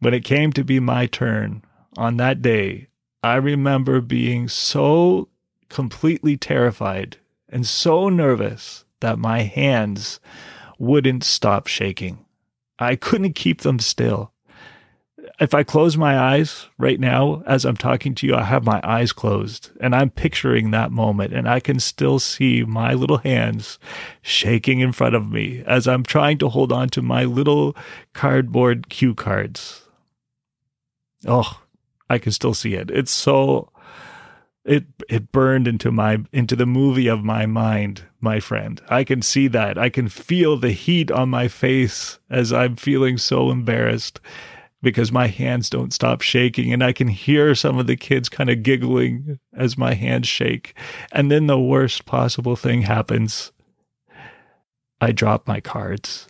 when it came to be my turn on that day, I remember being so completely terrified and so nervous that my hands wouldn't stop shaking. I couldn't keep them still. If I close my eyes right now as I'm talking to you, I have my eyes closed and I'm picturing that moment and I can still see my little hands shaking in front of me as I'm trying to hold on to my little cardboard cue cards. Oh, I can still see it. It's so it it burned into my into the movie of my mind my friend. I can see that. I can feel the heat on my face as i'm feeling so embarrassed because my hands don't stop shaking and i can hear some of the kids kind of giggling as my hands shake. And then the worst possible thing happens. I drop my cards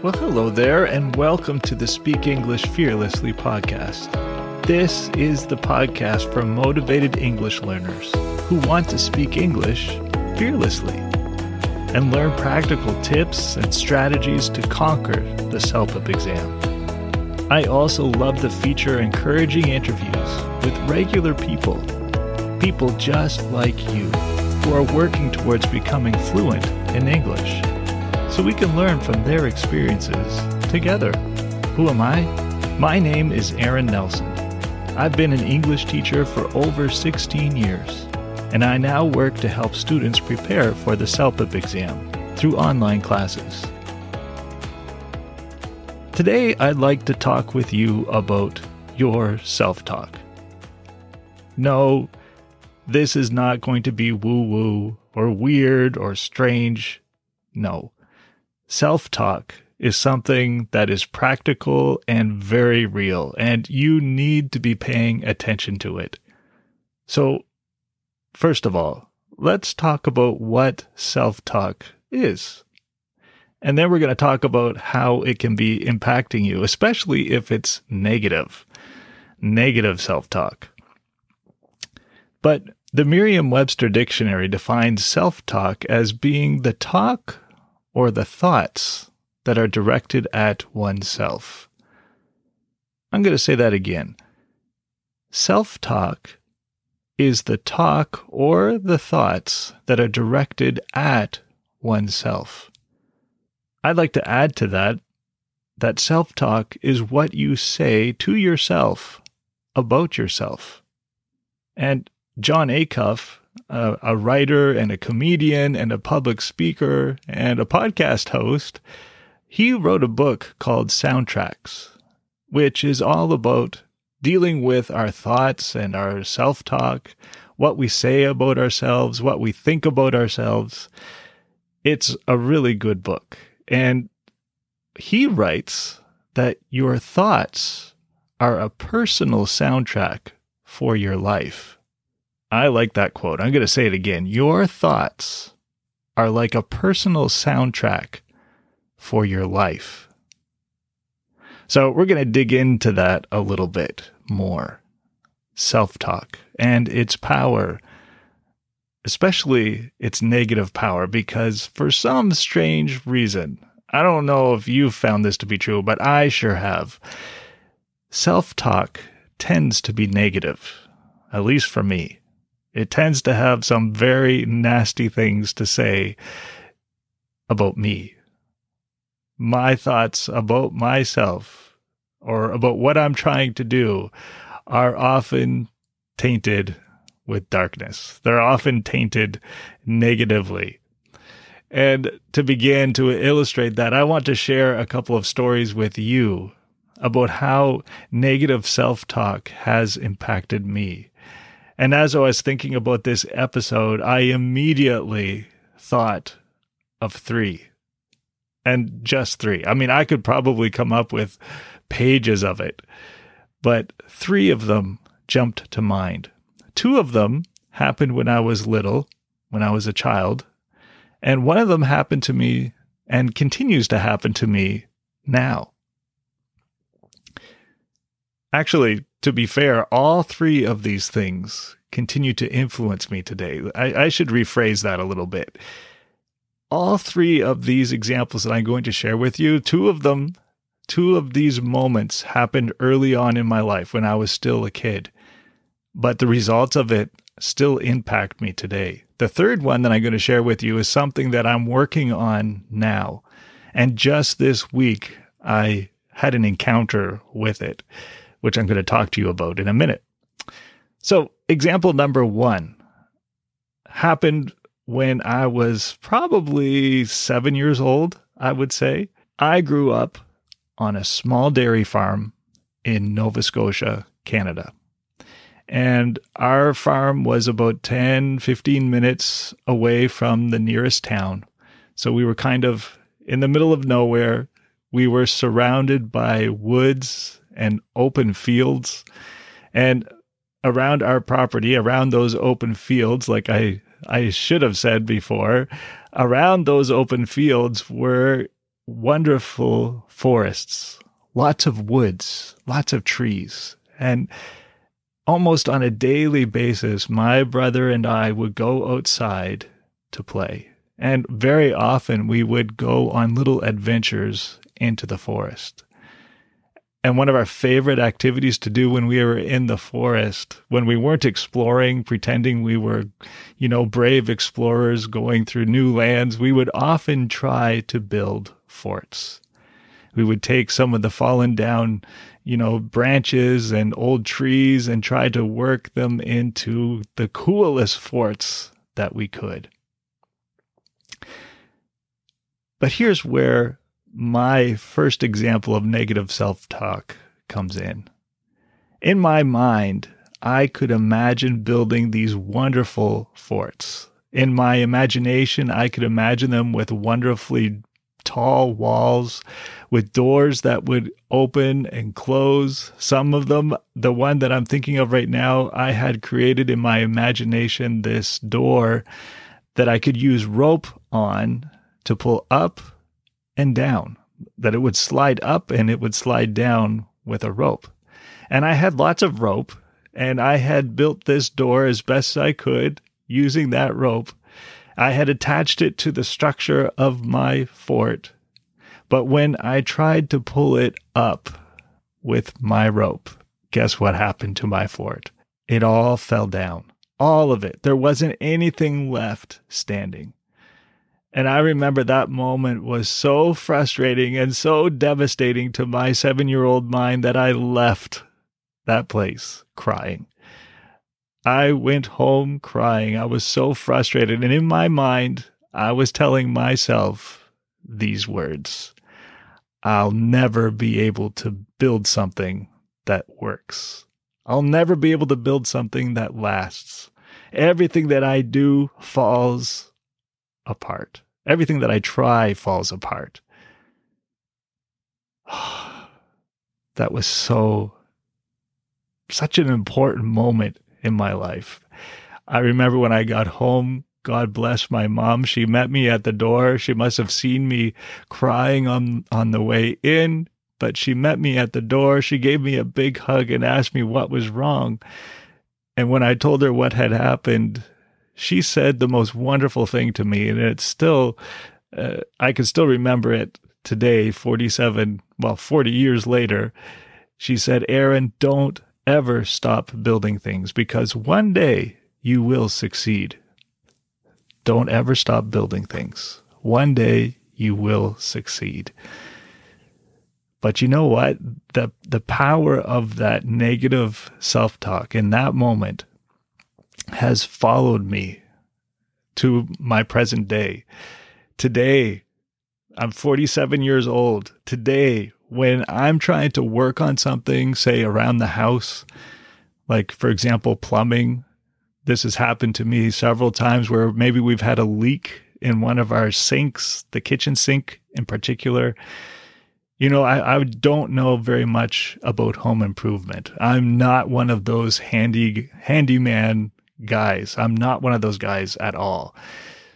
Well, hello there, and welcome to the Speak English Fearlessly podcast. This is the podcast for motivated English learners who want to speak English fearlessly and learn practical tips and strategies to conquer the CELPIP exam. I also love to feature encouraging interviews with regular people, people just like you, who are working towards becoming fluent in English so we can learn from their experiences together. Who am I? My name is Aaron Nelson. I've been an English teacher for over 16 years, and I now work to help students prepare for the CELPIP exam through online classes. Today, I'd like to talk with you about your self talk. No, this is not going to be woo woo or weird or strange. No. Self talk is something that is practical and very real, and you need to be paying attention to it. So, first of all, let's talk about what self talk is. And then we're going to talk about how it can be impacting you, especially if it's negative, negative self talk. But the Merriam Webster Dictionary defines self talk as being the talk or the thoughts that are directed at oneself. I'm going to say that again. Self talk is the talk or the thoughts that are directed at oneself. I'd like to add to that that self talk is what you say to yourself about yourself. And Jon Acuff a, a writer and a comedian and a public speaker and a podcast host, he wrote a book called Soundtracks, which is all about dealing with our thoughts and our self talk, what we say about ourselves, what we think about ourselves. It's a really good book. And he writes that your thoughts are a personal soundtrack for your life. I like that quote. I'm going to say it again. Your thoughts are like a personal soundtrack for your life. So, we're going to dig into that a little bit more. Self talk and its power, especially its negative power, because for some strange reason, I don't know if you've found this to be true, but I sure have. Self talk tends to be negative, at least for me. It tends to have some very nasty things to say about me. My thoughts about myself or about what I'm trying to do are often tainted with darkness. They're often tainted negatively. And to begin to illustrate that, I want to share a couple of stories with you about how negative self talk has impacted me. And as I was thinking about this episode, I immediately thought of three and just three. I mean, I could probably come up with pages of it, but three of them jumped to mind. Two of them happened when I was little, when I was a child, and one of them happened to me and continues to happen to me now. Actually, to be fair, all three of these things continue to influence me today. I, I should rephrase that a little bit. All three of these examples that I'm going to share with you, two of them, two of these moments happened early on in my life when I was still a kid. But the results of it still impact me today. The third one that I'm going to share with you is something that I'm working on now. And just this week, I had an encounter with it, which I'm going to talk to you about in a minute. So, example number one happened when I was probably seven years old, I would say. I grew up on a small dairy farm in Nova Scotia, Canada. And our farm was about 10, 15 minutes away from the nearest town. So we were kind of in the middle of nowhere. We were surrounded by woods and open fields. And around our property, around those open fields, like I, I should have said before, around those open fields were wonderful forests, lots of woods, lots of trees. And almost on a daily basis, my brother and I would go outside to play. And very often we would go on little adventures into the forest. And one of our favorite activities to do when we were in the forest, when we weren't exploring, pretending we were, you know, brave explorers going through new lands, we would often try to build forts. We would take some of the fallen down you know, branches and old trees and try to work them into the coolest forts that we could. But here's where my first example of negative self talk comes in. In my mind, I could imagine building these wonderful forts. In my imagination, I could imagine them with wonderfully tall walls with doors that would open and close. Some of them, the one that I'm thinking of right now, I had created in my imagination this door that I could use rope on to pull up and down, that it would slide up and it would slide down with a rope. And I had lots of rope and I had built this door as best I could using that rope. I had attached it to the structure of my fort but when I tried to pull it up with my rope, guess what happened to my fort? It all fell down. All of it. There wasn't anything left standing. And I remember that moment was so frustrating and so devastating to my seven year old mind that I left that place crying. I went home crying. I was so frustrated. And in my mind, I was telling myself these words I'll never be able to build something that works. I'll never be able to build something that lasts. Everything that I do falls apart. Everything that I try falls apart. that was so, such an important moment in my life. I remember when I got home God bless my mom. She met me at the door. She must have seen me crying on, on the way in, but she met me at the door. She gave me a big hug and asked me what was wrong. And when I told her what had happened, she said the most wonderful thing to me. And it's still, uh, I can still remember it today, 47, well, 40 years later. She said, Aaron, don't ever stop building things because one day you will succeed. Don't ever stop building things. One day you will succeed. But you know what? The the power of that negative self-talk in that moment has followed me to my present day. Today, I'm 47 years old. Today, when I'm trying to work on something, say around the house, like for example, plumbing this has happened to me several times where maybe we've had a leak in one of our sinks, the kitchen sink in particular. You know, I, I don't know very much about home improvement. I'm not one of those handy handyman guys. I'm not one of those guys at all.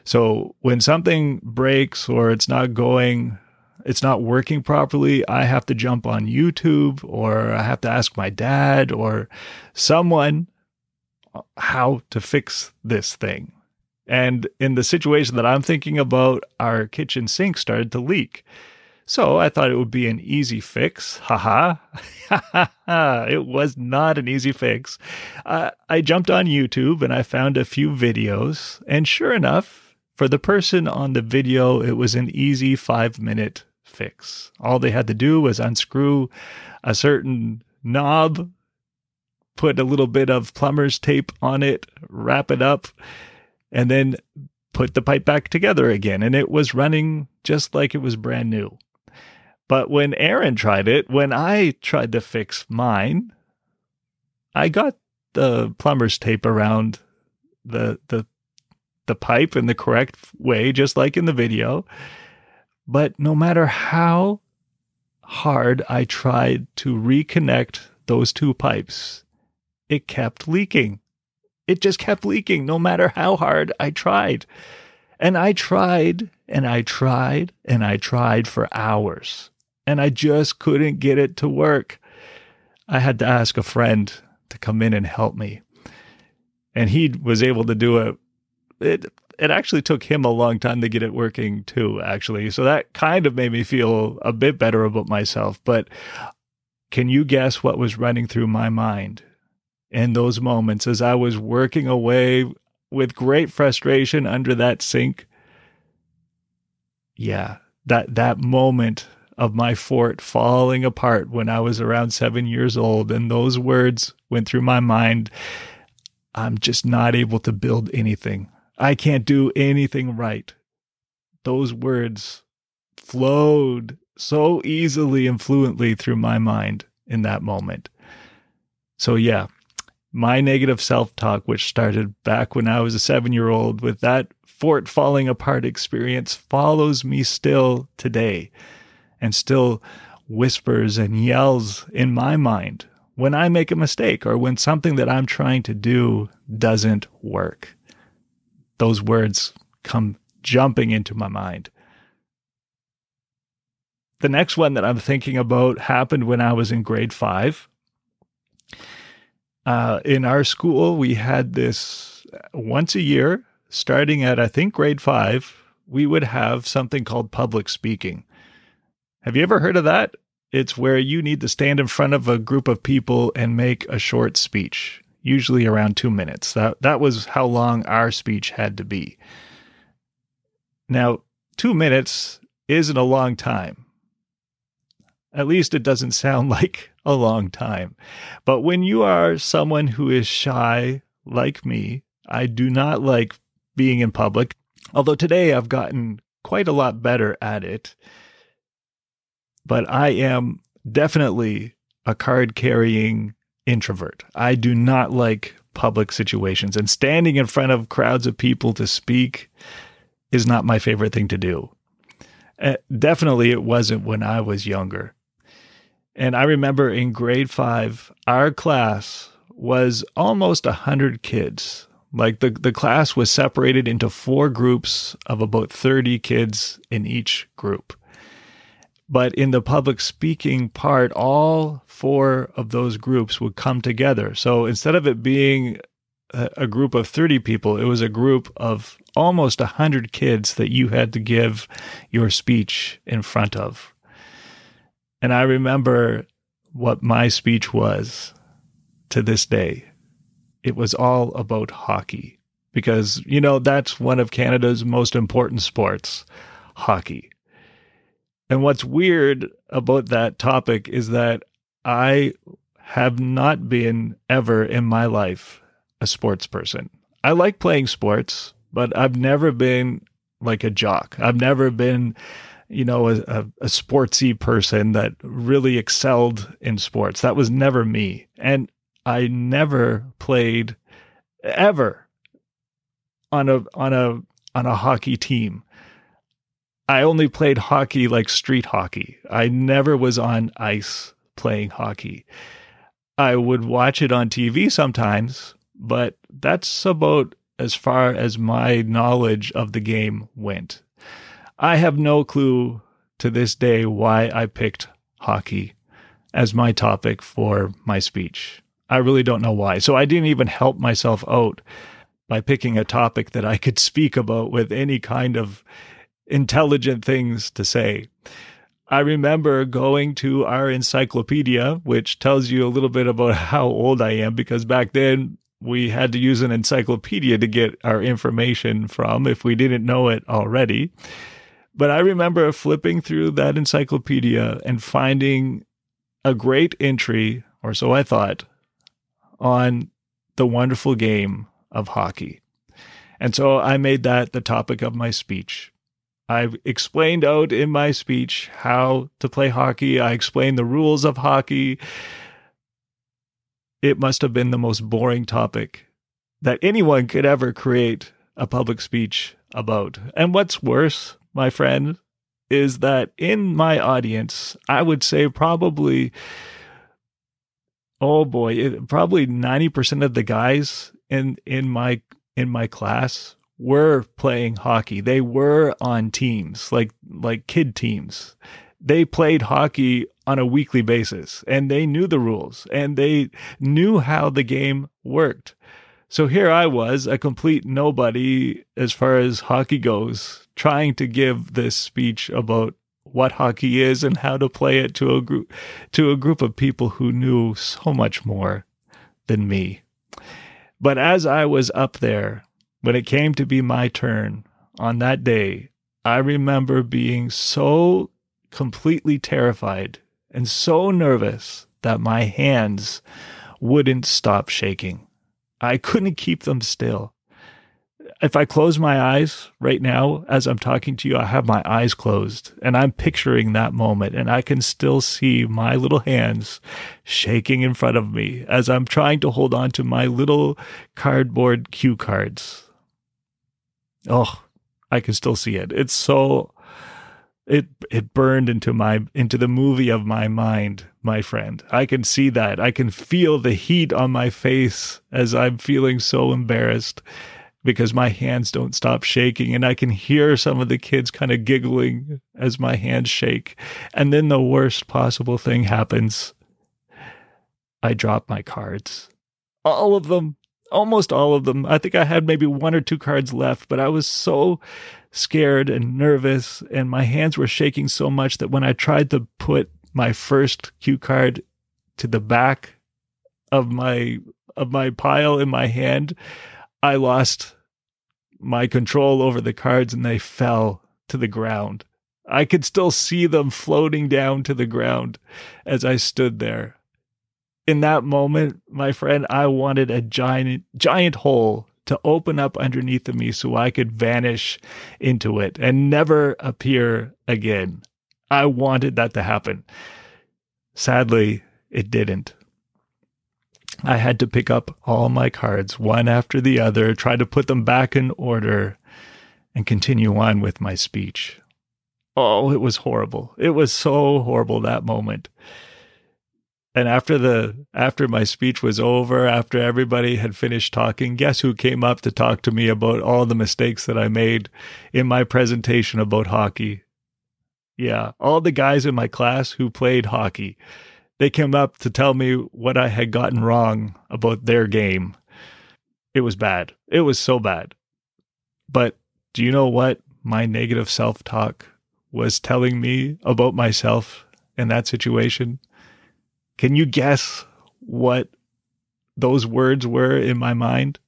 So when something breaks or it's not going, it's not working properly, I have to jump on YouTube or I have to ask my dad or someone how to fix this thing. And in the situation that I'm thinking about, our kitchen sink started to leak. So I thought it would be an easy fix. Haha. it was not an easy fix. Uh, I jumped on YouTube and I found a few videos. And sure enough, for the person on the video, it was an easy five minute fix. All they had to do was unscrew a certain knob, put a little bit of plumber's tape on it, wrap it up, and then put the pipe back together again. And it was running just like it was brand new. But when Aaron tried it, when I tried to fix mine, I got the plumber's tape around the the the pipe in the correct way, just like in the video. But no matter how hard I tried to reconnect those two pipes, it kept leaking. It just kept leaking no matter how hard I tried. And I tried and I tried and I tried for hours and I just couldn't get it to work. I had to ask a friend to come in and help me. And he was able to do it. It it actually took him a long time to get it working too, actually. So that kind of made me feel a bit better about myself. But can you guess what was running through my mind in those moments as I was working away with great frustration under that sink? Yeah, that that moment of my fort falling apart when I was around seven years old. And those words went through my mind. I'm just not able to build anything. I can't do anything right. Those words flowed so easily and fluently through my mind in that moment. So, yeah, my negative self talk, which started back when I was a seven year old with that fort falling apart experience, follows me still today and still whispers and yells in my mind when I make a mistake or when something that I'm trying to do doesn't work. Those words come jumping into my mind. The next one that I'm thinking about happened when I was in grade five. Uh, in our school, we had this once a year, starting at I think grade five, we would have something called public speaking. Have you ever heard of that? It's where you need to stand in front of a group of people and make a short speech, usually around two minutes. That, that was how long our speech had to be. Now, two minutes isn't a long time. At least it doesn't sound like a long time. But when you are someone who is shy, like me, I do not like being in public. Although today I've gotten quite a lot better at it but I am definitely a card carrying introvert. I do not like public situations, and standing in front of crowds of people to speak is not my favorite thing to do. Uh, definitely, it wasn't when I was younger. And I remember in grade five, our class was almost a hundred kids. Like the, the class was separated into four groups of about 30 kids in each group. But in the public speaking part, all four of those groups would come together. So instead of it being a, group of 30 people, it was a group of almost 100 kids that you had to give your speech in front of. And I remember what my speech was to this day. It was all about hockey because, you know, that's one of Canada's most important sports hockey. And what's weird about that topic is that I have not been ever in my life a sports person. I like playing sports, but I've never been like a jock. I've never been, you know, a, a, a sportsy person that really excelled in sports. That was never me. And I never played ever on a on a on a hockey team. I only played hockey like street hockey. I never was on ice playing hockey. I would watch it on TV sometimes, but that's about as far as my knowledge of the game went. I have no clue to this day why I picked hockey as my topic for my speech. I really don't know why. So I didn't even help myself out by picking a topic that I could speak about with any kind of intelligent things to say. I remember going to our encyclopedia, which tells you a little bit about how old I am, because back then we had to use an encyclopedia to get our information from if we didn't know it already. But I remember flipping through that encyclopedia and finding a great entry, or so I thought, on the wonderful game of hockey. And so I made that the topic of my speech. I explained out in my speech how to play hockey. I explained the rules of hockey. It must have been the most boring topic that anyone could ever create a public speech about. And what's worse, my friend, is that in my audience, I would say probably, oh boy, it, probably 90% of the guys in, in my, in my class were playing hockey. They were on teams, like, like kid teams. They played hockey on a weekly basis and they knew the rules and they knew how the game worked. So here I was, a complete nobody as far as hockey goes, trying to give this speech about what hockey is and how to play it to a group to a group of people who knew so much more than me. But as I was up there, when it came to be my turn on that day, I remember being so completely terrified and so nervous that my hands wouldn't stop shaking. I couldn't keep them still. If I close my eyes right now as I'm talking to you, I have my eyes closed and I'm picturing that moment and I can still see my little hands shaking in front of me as I'm trying to hold on to my little cardboard cue cards. Oh, I can still see it. It's so it it burned into my into the movie of my mind my friend. I can see that. I can feel the heat on my face as i'm feeling so embarrassed because my hands don't stop shaking and i can hear some of the kids kind of giggling as my hands shake. And then the worst possible thing happens. I drop my cards. All of them almost all of them i think i had maybe one or two cards left but i was so scared and nervous, and my hands were shaking so much that when I tried to put my first cue card to the back of my of my pile in my hand, I lost my control over the cards and they fell to the ground. I could still see them floating down to the ground as I stood there. In that moment, my friend, I wanted a giant giant hole to open up underneath of me so I could vanish into it and never appear again. I wanted that to happen. Sadly, it didn't. I had to pick up all my cards one after the other, try to put them back in order, and continue on with my speech. Oh, it was horrible. It was so horrible that moment and after the after my speech was over after everybody had finished talking guess who came up to talk to me about all the mistakes that i made in my presentation about hockey? Yeah all the guys in my class who played hockey. They came up to tell me what i had gotten wrong about their game. It was bad. It was so bad. But do you know what my negative self-talk was telling me about myself in that situation can you guess what those words were in my mind?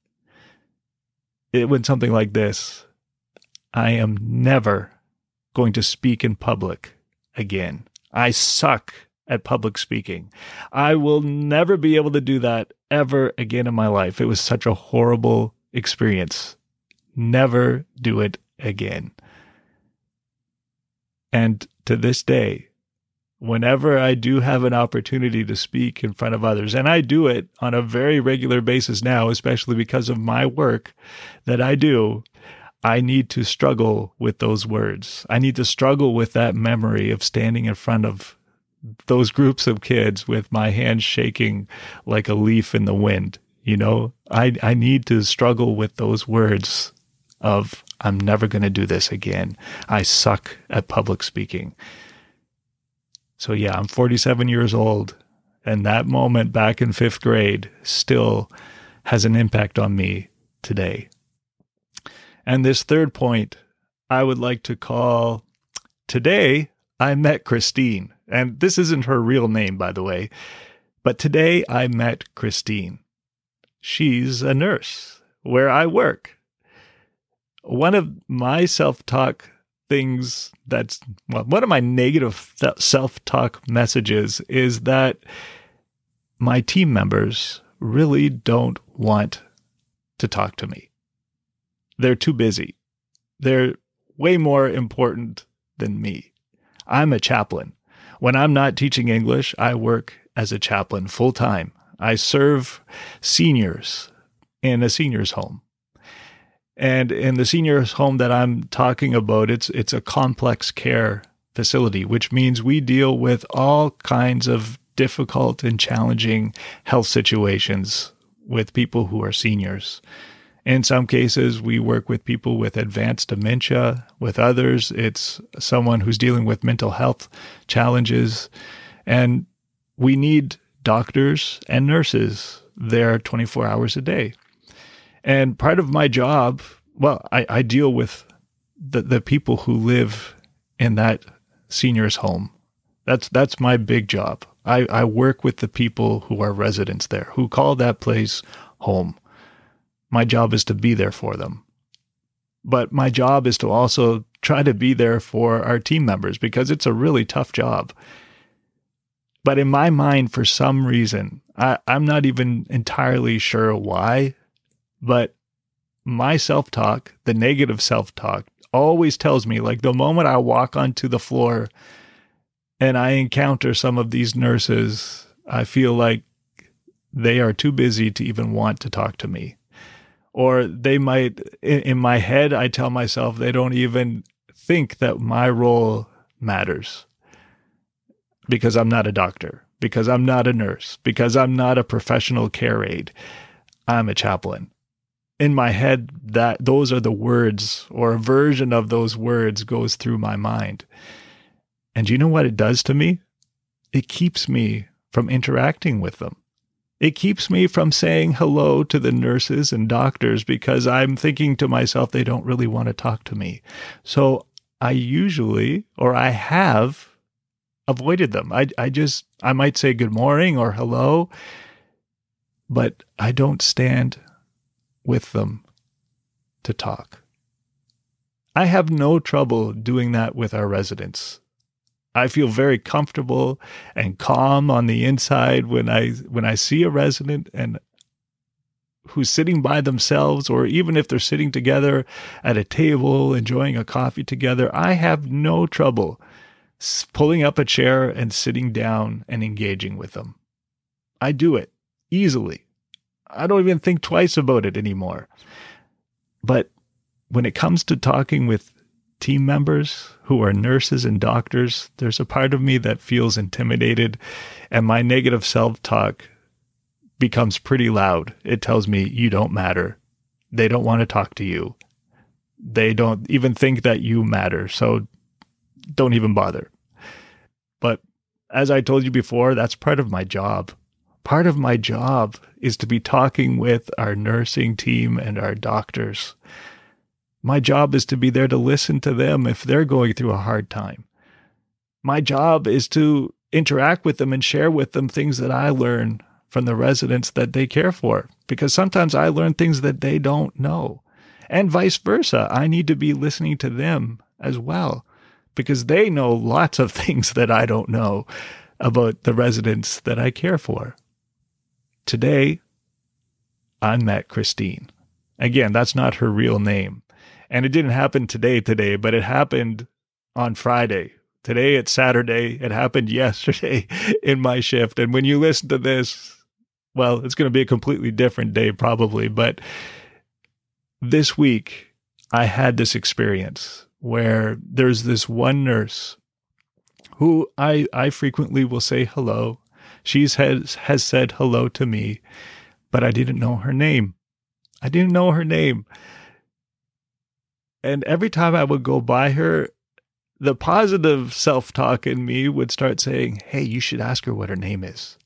It went something like this I am never going to speak in public again. I suck at public speaking. I will never be able to do that ever again in my life. It was such a horrible experience. Never do it again. And to this day, whenever I do have an opportunity to speak in front of others, and I do it on a very regular basis now, especially because of my work that I do, I need to struggle with those words. I need to struggle with that memory of standing in front of those groups of kids with my hands shaking like a leaf in the wind. You know, I, I need to struggle with those words of, I'm never going to do this again. I suck at public speaking. So, yeah, I'm 47 years old And that moment back in fifth grade still has an impact on me today. And this third point, I would like to call today I met Christine. And this isn't her real name, by the way. But today I met Christine. She's a nurse where I work. One of my self talk things that's well, one of my negative self talk messages is that my team members really don't want to talk to me. They're too busy. They're way more important than me. I'm a chaplain. When I'm not teaching English, I work as a chaplain full time. I serve seniors in a seniors home. And in the seniors home that I'm talking about, it's it's a complex care facility, which means we deal with all kinds of difficult and challenging health situations with people who are seniors. In some cases, we work with people with advanced dementia. With others, it's someone who's dealing with mental health challenges. And we need doctors and nurses there 24 hours a day. And part of my job, well, I, I deal with the, the people who live in that senior's home. That's that's my big job. I, I work with the people who are residents there, who call that place home. My job is to be there for them. But my job is to also try to be there for our team members because it's a really tough job. But in my mind, for some reason, I, I'm not even entirely sure why, but my self talk, the negative self talk, always tells me like the moment I walk onto the floor and I encounter some of these nurses, I feel like they are too busy to even want to talk to me. Or they might, in, my head, I tell myself they don't even think that my role matters because I'm not a doctor, because I'm not a nurse, because I'm not a professional care aide. I'm a chaplain. In my head, that those are the words or a version of those words goes through my mind. And you know what it does to me? It keeps me from interacting with them. It keeps me from saying hello to the nurses and doctors because I'm thinking to myself, they don't really want to talk to me. So I usually, or I have avoided them. I, I just, I might say good morning or hello, but I don't stand with them to talk. I have no trouble doing that with our residents. I feel very comfortable and calm on the inside when I when I see a resident and who's sitting by themselves or even if they're sitting together at a table enjoying a coffee together, I have no trouble pulling up a chair and sitting down and engaging with them. I do it easily. I don't even think twice about it anymore. But when it comes to talking with team members who are nurses and doctors, there's a part of me that feels intimidated, and my negative self talk becomes pretty loud. It tells me, you don't matter. They don't want to talk to you. They don't even think that you matter. So don't even bother. But as I told you before, that's part of my job. Part of my job is to be talking with our nursing team and our doctors. My job is to be there to listen to them if they're going through a hard time. My job is to interact with them and share with them things that I learn from the residents that they care for, because sometimes I learn things that they don't know. And vice versa. I need to be listening to them as well because they know lots of things that I don't know about the residents that I care for. Today, I met Christine. Again, that's not her real name. And it didn't happen today, today, but it happened on Friday. Today it's Saturday. It happened yesterday in my shift. And when you listen to this, well, it's going to be a completely different day, probably. But this week, I had this experience where there's this one nurse who I, I frequently will say hello. She's has, has said hello to me, but I didn't know her name. I didn't know her name. And every time I would go by her, the positive self talk in me would start saying, Hey, you should ask her what her name is.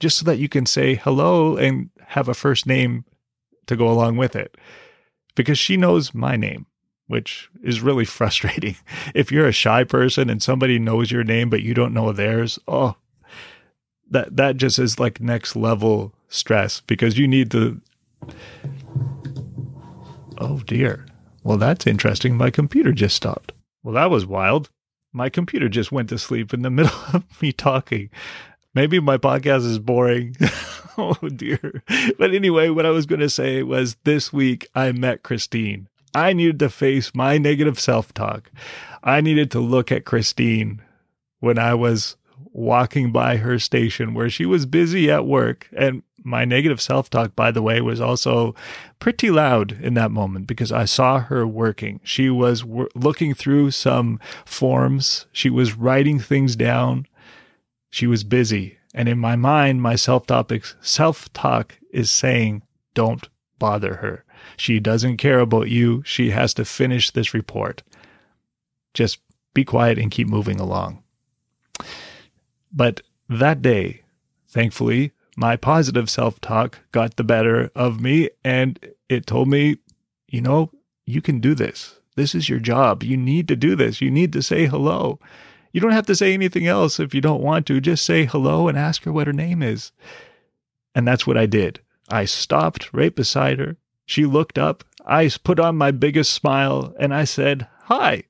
just so that you can say hello and have a first name to go along with it. Because she knows my name, which is really frustrating. If you're a shy person and somebody knows your name but you don't know theirs, oh, that that just is like next level stress because you need to Oh dear. Well, that's interesting. My computer just stopped. Well, that was wild. My computer just went to sleep in the middle of me talking. Maybe my podcast is boring. oh dear. But anyway, what I was going to say was this week I met Christine. I needed to face my negative self talk. I needed to look at Christine when I was walking by her station where she was busy at work. And my negative self talk, by the way, was also pretty loud in that moment because I saw her working. She was w- looking through some forms, she was writing things down. She was busy. And in my mind, my self talk is saying, don't bother her. She doesn't care about you. She has to finish this report. Just be quiet and keep moving along. But that day, thankfully, my positive self talk got the better of me and it told me, you know, you can do this. This is your job. You need to do this. You need to say hello. You don't have to say anything else if you don't want to. Just say hello and ask her what her name is. And that's what I did. I stopped right beside her. She looked up. I put on my biggest smile and I said, Hi.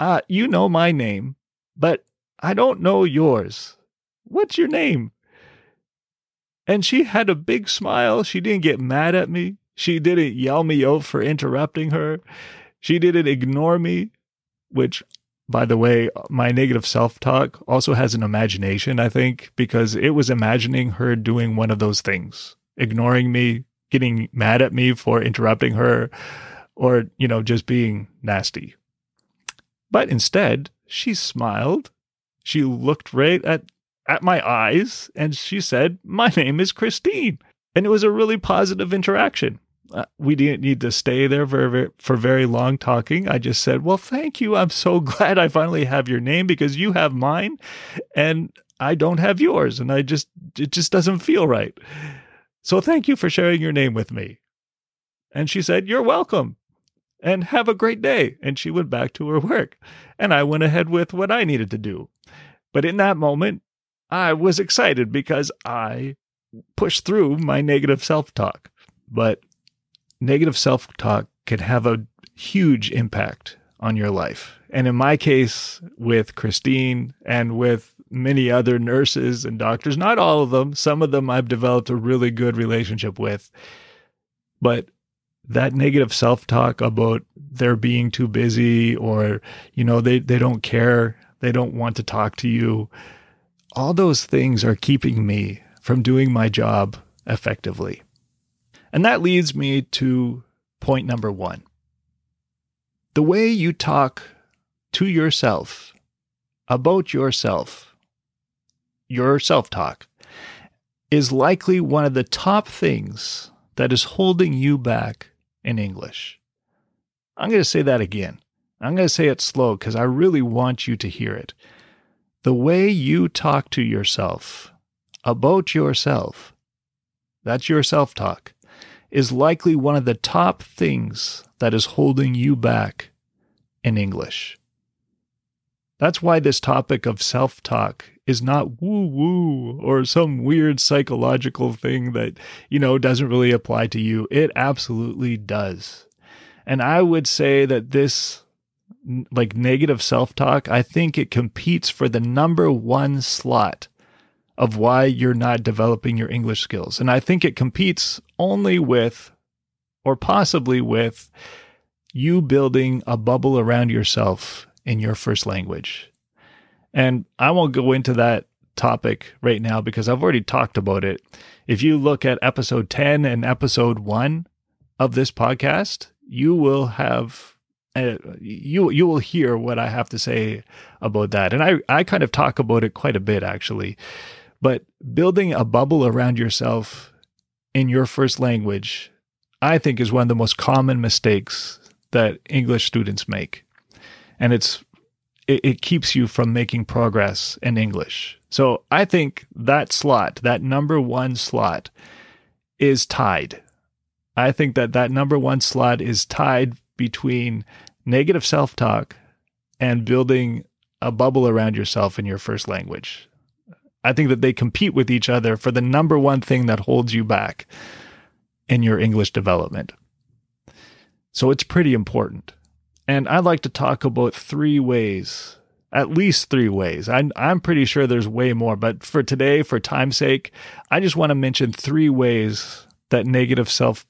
Uh, you know my name, but I don't know yours. What's your name? And she had a big smile. She didn't get mad at me. She didn't yell me out for interrupting her. She didn't ignore me, which, by the way, my negative self talk also has an imagination, I think, because it was imagining her doing one of those things, ignoring me, getting mad at me for interrupting her, or, you know, just being nasty. But instead, she smiled she looked right at, at my eyes and she said, My name is Christine. And it was a really positive interaction. Uh, we didn't need to stay there for, very, for very long talking. I just said, Well, thank you. I'm so glad I finally have your name because you have mine and I don't have yours. And I just, it just doesn't feel right. So thank you for sharing your name with me. And she said, You're welcome and have a great day. And she went back to her work. And I went ahead with what I needed to do. But in that moment, I was excited because I pushed through my negative self talk. But negative self talk can have a huge impact on your life. And in my case, with Christine and with many other nurses and doctors, not all of them, some of them I've developed a really good relationship with. But that negative self-talk about they're being too busy or you know they they don't care they don't want to talk to you all those things are keeping me from doing my job effectively and that leads me to point number 1 the way you talk to yourself about yourself your self-talk is likely one of the top things that is holding you back in English. I'm going to say that again. I'm going to say it slow because I really want you to hear it. The way you talk to yourself about yourself, that's your self talk, is likely one of the top things that is holding you back in English. That's why this topic of self talk is not woo woo or some weird psychological thing that, you know, doesn't really apply to you. It absolutely does. And I would say that this like negative self talk, I think it competes for the number one slot of why you're not developing your English skills. And I think it competes only with, or possibly with, you building a bubble around yourself in your first language. And I won't go into that topic right now because I've already talked about it. If you look at episode 10 and episode 1 of this podcast, you will have uh, you you will hear what I have to say about that. And I I kind of talk about it quite a bit actually. But building a bubble around yourself in your first language, I think is one of the most common mistakes that English students make. And it's it, it keeps you from making progress in English. So I think that slot, that number one slot, is tied. I think that that number one slot is tied between negative self talk and building a bubble around yourself in your first language. I think that they compete with each other for the number one thing that holds you back in your English development. So it's pretty important. And I'd like to talk about three ways, at least three ways. I'm, I'm pretty sure there's way more, but for today, for time's sake, I just want to mention three ways that negative self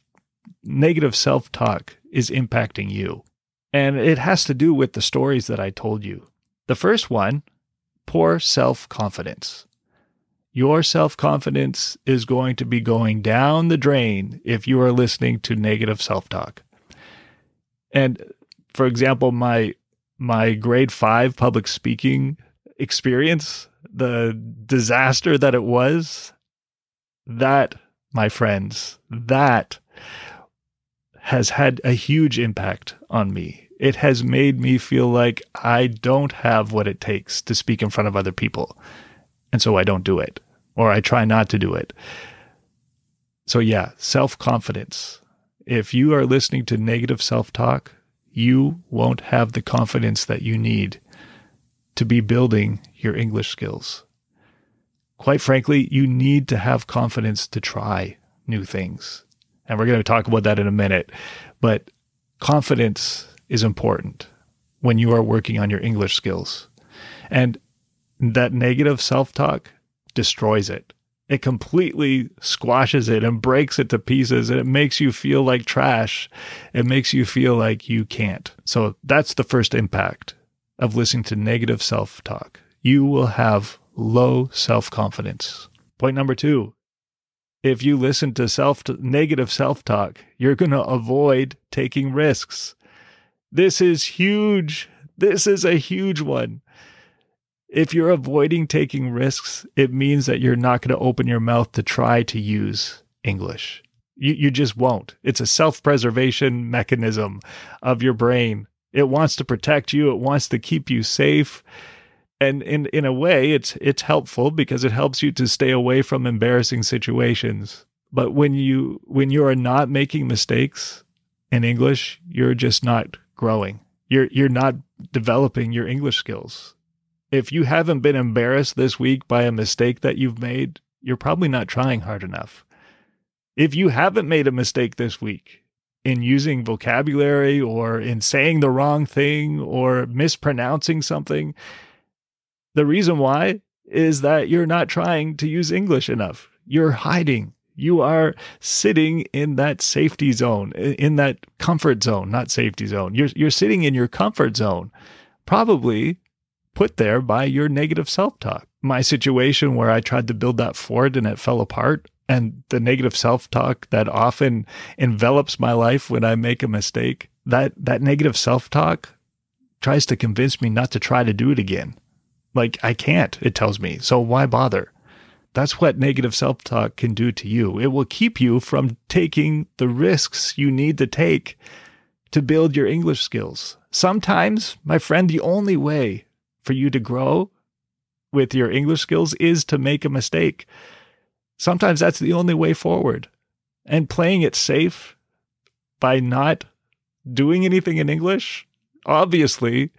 negative self-talk is impacting you. And it has to do with the stories that I told you. The first one, poor self-confidence. Your self-confidence is going to be going down the drain if you are listening to negative self-talk. And for example, my my grade 5 public speaking experience, the disaster that it was, that my friends, that has had a huge impact on me. It has made me feel like I don't have what it takes to speak in front of other people. And so I don't do it, or I try not to do it. So, yeah, self confidence. If you are listening to negative self talk, you won't have the confidence that you need to be building your English skills. Quite frankly, you need to have confidence to try new things. And we're going to talk about that in a minute. But confidence is important when you are working on your English skills. And that negative self talk destroys it it completely squashes it and breaks it to pieces and it makes you feel like trash. It makes you feel like you can't. So that's the first impact of listening to negative self talk. You will have low self confidence. Point number two if you listen to self negative self talk, you're going to avoid taking risks. This is huge. This is a huge one if you're avoiding taking risks, it means that you're not going to open your mouth to try to use English. You, you just won't. It's a self preservation mechanism of your brain. It wants to protect you, it wants to keep you safe. And in, in a way, it's it's helpful because it helps you to stay away from embarrassing situations. But when you when you are not making mistakes in English, you're just not growing. You're you're not developing your English skills if you haven't been embarrassed this week by a mistake that you've made, you're probably not trying hard enough. If you haven't made a mistake this week in using vocabulary or in saying the wrong thing or mispronouncing something, the reason why is that you're not trying to use English enough. You're hiding. You are sitting in that safety zone, in that comfort zone, not safety zone. You're, you're sitting in your comfort zone, probably put there by your negative self talk. My situation where I tried to build that fort and it fell apart, and the negative self talk that often envelops my life when I make a mistake, that, that negative self talk tries to convince me not to try to do it again. Like, I can't, it tells me. So why bother? That's what negative self talk can do to you. It will keep you from taking the risks you need to take to build your English skills. Sometimes, my friend, the only way for you to grow with your English skills is to make a mistake. Sometimes that's the only way forward. And playing it safe by not doing anything in English, obviously,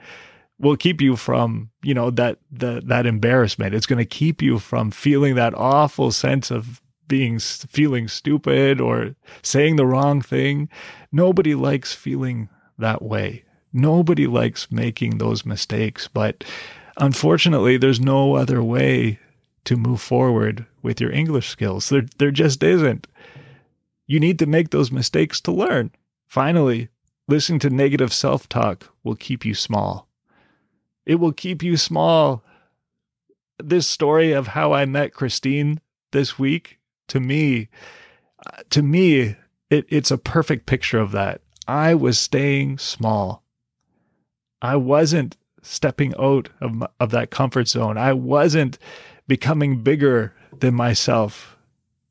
will keep you from, you know, that the, that embarrassment. It's going to keep you from feeling that awful sense of being feeling stupid or saying the wrong thing. Nobody likes feeling that way. Nobody likes making those mistakes, but unfortunately, there's no other way to move forward with your English skills. There, there just isn't. You need to make those mistakes to learn. Finally, listening to negative self talk will keep you small. It will keep you small. This story of how I met Christine this week, to me, uh, to me, it, it's a perfect picture of that. I was staying small. I wasn't stepping out of, of that comfort zone. I wasn't becoming bigger than myself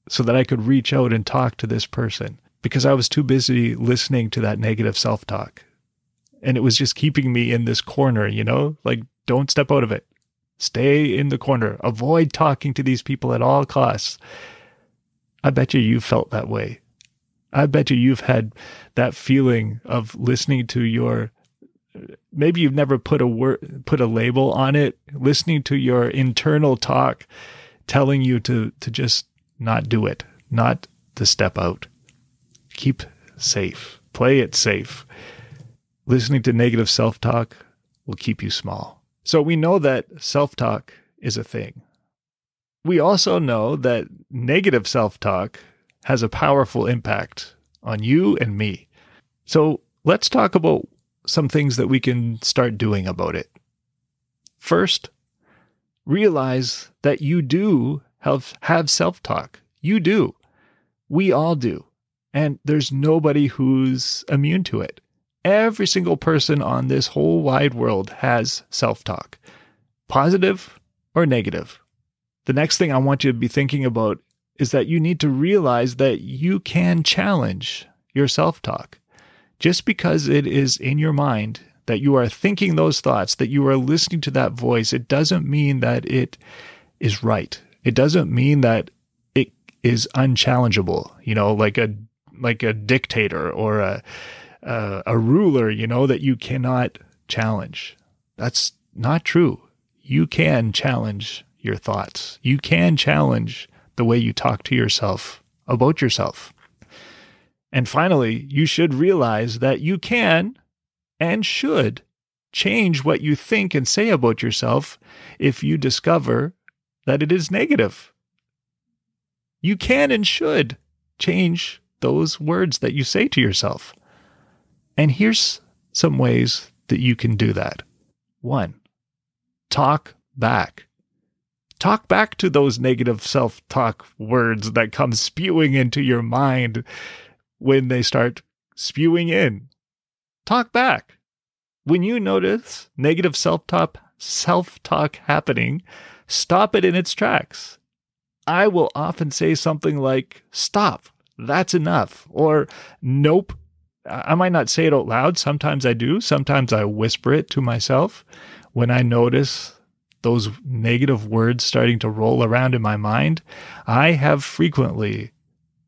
so that I could reach out and talk to this person because I was too busy listening to that negative self talk. And it was just keeping me in this corner, you know, like Don't step out of it. Stay in the corner. Avoid talking to these people at all costs. I bet you you felt that way. I bet you you've had that feeling of listening to your maybe you've never put a word put a label on it, listening to your internal talk telling you to to just not do it, not to step out. Keep safe. Play it safe. Listening to negative self-talk will keep you small. So we know that self-talk is a thing. We also know that negative self-talk has a powerful impact on you and me. So let's talk about some things that we can start doing about it. First, realize that you do have, have self talk. You do. We all do. And there's nobody who's immune to it. Every single person on this whole wide world has self talk, positive or negative. The next thing I want you to be thinking about is that you need to realize that you can challenge your self talk. Just because it is in your mind that you are thinking those thoughts, that you are listening to that voice, it doesn't mean that it is right. It doesn't mean that it is unchallengeable, you know, like a like a dictator or a a, a ruler, you know, that you cannot challenge. That's not true. You can challenge your thoughts. You can challenge the way you talk to yourself about yourself. And finally, you should realize that you can and should change what you think and say about yourself if you discover that it is negative. You can and should change those words that you say to yourself. And here's some ways that you can do that. One, talk back. Talk back to those negative self talk words that come spewing into your mind when they start spewing in. Talk back. When you notice negative self talk self talk happening, stop it in its tracks. I will often say something like, Stop, that's enough, or Nope. I might not say it out loud. Sometimes I do. Sometimes I whisper it to myself when I notice those negative words starting to roll around in my mind, I have frequently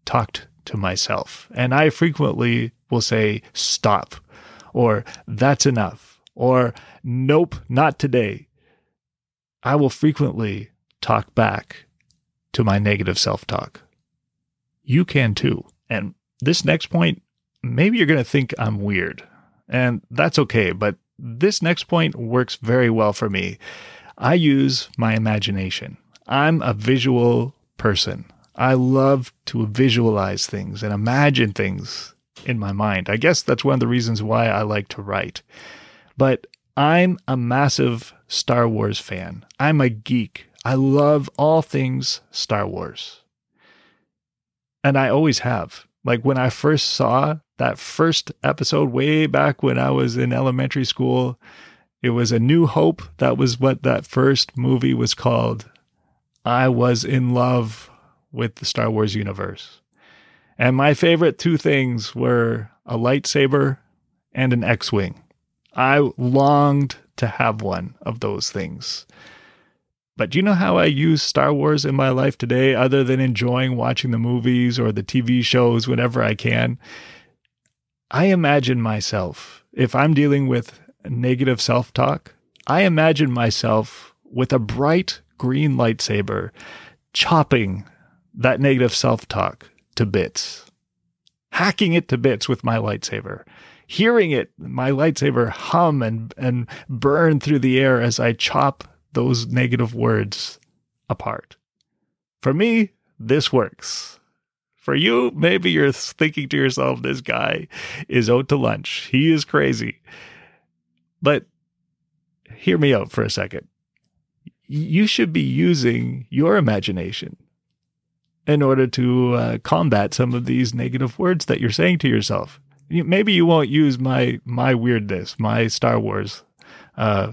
talked to myself. And I frequently will say, stop, or that's enough, or nope, not today. I will frequently talk back to my negative self talk. You can too. And this next point, maybe you're going to think I'm weird, and that's okay, but this next point works very well for me I use my imagination. I'm a visual person. I love to visualize things and imagine things in my mind. I guess that's one of the reasons why I like to write. But I'm a massive Star Wars fan. I'm a geek. I love all things Star Wars. And I always have. Like when I first saw that first episode way back when I was in elementary school, it was A New Hope. That was what that first movie was called. I was in love with the Star Wars universe. And my favorite two things were a lightsaber and an X Wing. I longed to have one of those things. But do you know how I use Star Wars in my life today, other than enjoying watching the movies or the TV shows whenever I can? I imagine myself, if I'm dealing with negative self talk, I imagine myself with a bright green lightsaber chopping that negative self talk to bits, hacking it to bits with my lightsaber, hearing it, my lightsaber hum and, and burn through the air as I chop those negative words apart. For me, this works. For you, maybe you're thinking to yourself, this guy is out to lunch. He is crazy. But hear me out for a second. You should be using your imagination in order to uh, combat some of these negative words that you're saying to yourself. Maybe you won't use my my weirdness, my Star Wars uh,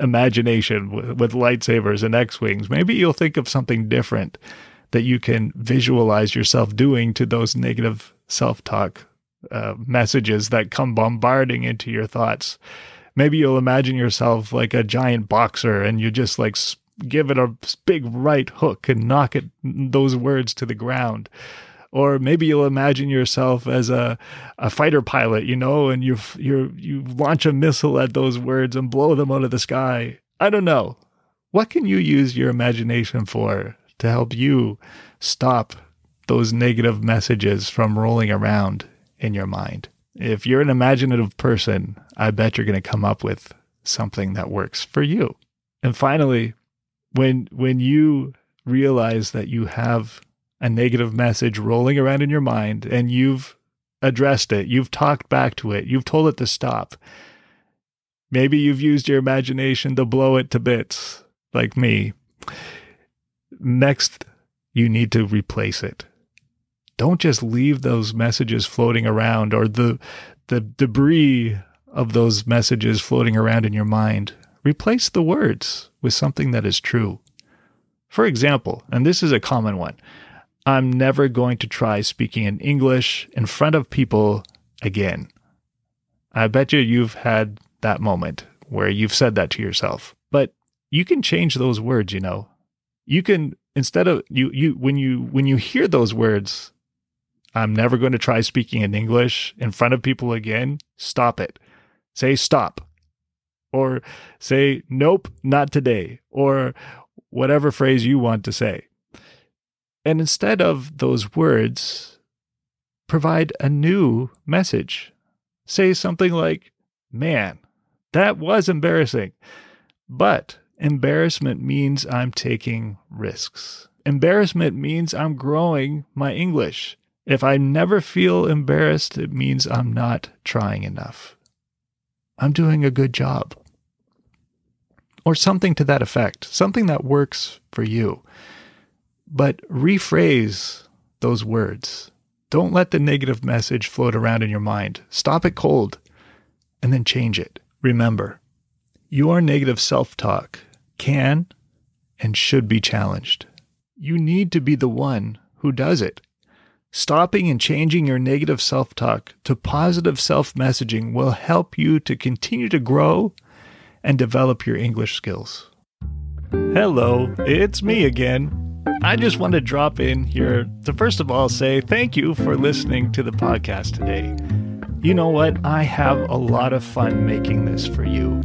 imagination with, with lightsabers and X-wings. Maybe you'll think of something different that you can visualize yourself doing to those negative self-talk uh, messages that come bombarding into your thoughts. Maybe you'll imagine yourself like a giant boxer and you just like give it a big right hook and knock it those words to the ground or maybe you'll imagine yourself as a, a fighter pilot, you know, and you you you launch a missile at those words and blow them out of the sky. I don't know. What can you use your imagination for to help you stop those negative messages from rolling around in your mind? If you're an imaginative person, I bet you're going to come up with something that works for you. And finally, when when you realize that you have a negative message rolling around in your mind and you've addressed it, you've talked back to it, you've told it to stop. Maybe you've used your imagination to blow it to bits, like me. Next, you need to replace it. Don't just leave those messages floating around or the the debris of those messages floating around in your mind. Replace the words with something that is true. For example, and this is a common one, I'm never going to try speaking in English in front of people again. I bet you you've had that moment where you've said that to yourself. But you can change those words, you know. You can instead of you you when you when you hear those words, I'm never going to try speaking in English in front of people again, stop it. Say stop. Or say nope, not today. Or whatever phrase you want to say. And instead of those words, provide a new message. Say something like, Man, that was embarrassing. But embarrassment means I'm taking risks. Embarrassment means I'm growing my English. If I never feel embarrassed, it means I'm not trying enough. I'm doing a good job. Or something to that effect, something that works for you. But rephrase those words. Don't let the negative message float around in your mind. Stop it cold and then change it. Remember, your negative self talk can and should be challenged. You need to be the one who does it. Stopping and changing your negative self talk to positive self messaging will help you to continue to grow and develop your English skills. Hello, it's me again. I just want to drop in here to first of all say thank you for listening to the podcast today. You know what? I have a lot of fun making this for you.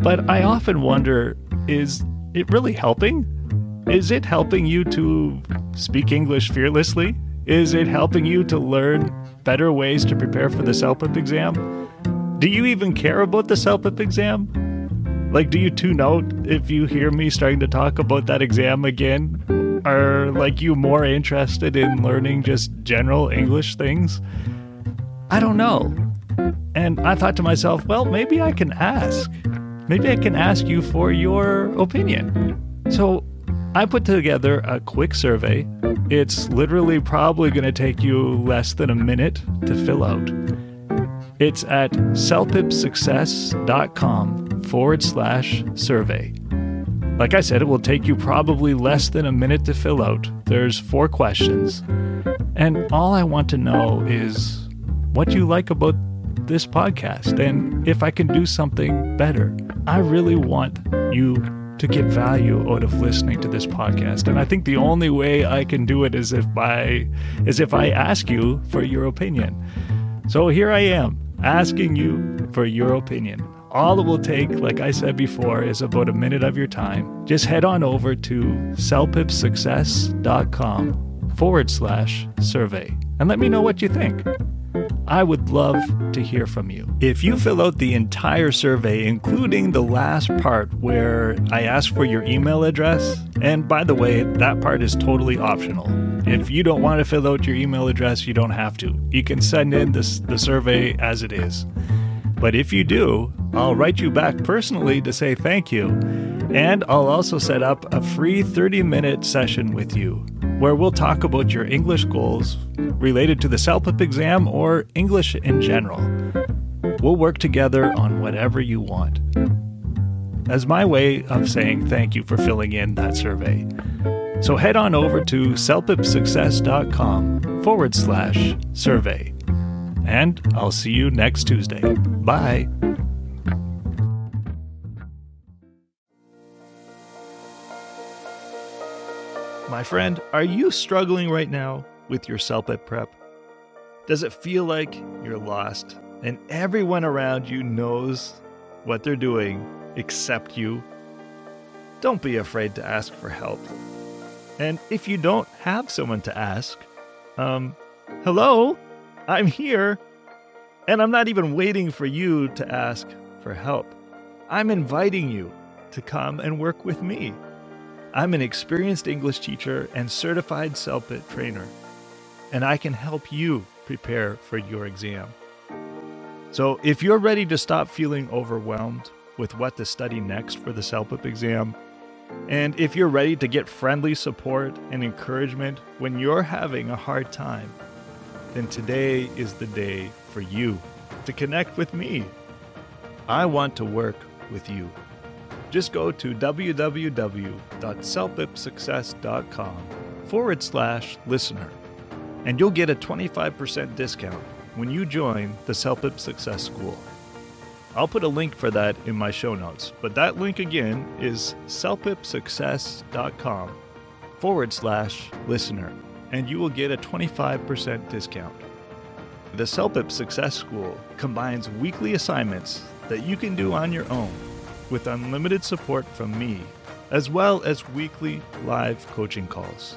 But I often wonder is it really helping? Is it helping you to speak English fearlessly? Is it helping you to learn better ways to prepare for the CELPIP exam? Do you even care about the CELPIP exam? Like, do you tune out if you hear me starting to talk about that exam again? Are like you more interested in learning just general English things? I don't know. And I thought to myself, well, maybe I can ask. Maybe I can ask you for your opinion. So I put together a quick survey. It's literally probably going to take you less than a minute to fill out. It's at celpipsuccess.com forward slash survey. Like I said, it will take you probably less than a minute to fill out. There's four questions. And all I want to know is what you like about this podcast and if I can do something better. I really want you to get value out of listening to this podcast. And I think the only way I can do it is if I is if I ask you for your opinion. So here I am asking you for your opinion. All it will take, like I said before, is about a minute of your time. Just head on over to celpipsuccess.com forward slash survey and let me know what you think. I would love to hear from you. If you fill out the entire survey, including the last part where I ask for your email address, and by the way, that part is totally optional. If you don't want to fill out your email address, you don't have to. You can send in this, the survey as it is. But if you do, I'll write you back personally to say thank you. And I'll also set up a free 30 minute session with you where we'll talk about your English goals related to the CELPIP exam or English in general. We'll work together on whatever you want. As my way of saying thank you for filling in that survey. So head on over to celpipsuccess.com forward slash survey and I'll see you next Tuesday. Bye. My friend, are you struggling right now with your CELPIP prep? Does it feel like you're lost and everyone around you knows what they're doing except you? Don't be afraid to ask for help. And if you don't have someone to ask, um, hello, I'm here. And I'm not even waiting for you to ask for help. I'm inviting you to come and work with me. I'm an experienced English teacher and certified CELPIP trainer, and I can help you prepare for your exam. So, if you're ready to stop feeling overwhelmed with what to study next for the CELPIP exam, and if you're ready to get friendly support and encouragement when you're having a hard time, then today is the day for you to connect with me. I want to work with you. Just go to www.celpipsuccess.com forward slash listener, and you'll get a 25% discount when you join the CELPIP Success School. I'll put a link for that in my show notes, but that link again is celpipsuccess.com forward slash listener, and you will get a 25% discount. The CELPIP Success School combines weekly assignments that you can do on your own with unlimited support from me, as well as weekly live coaching calls.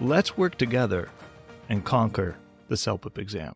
Let's work together and conquer the CELPIP exam.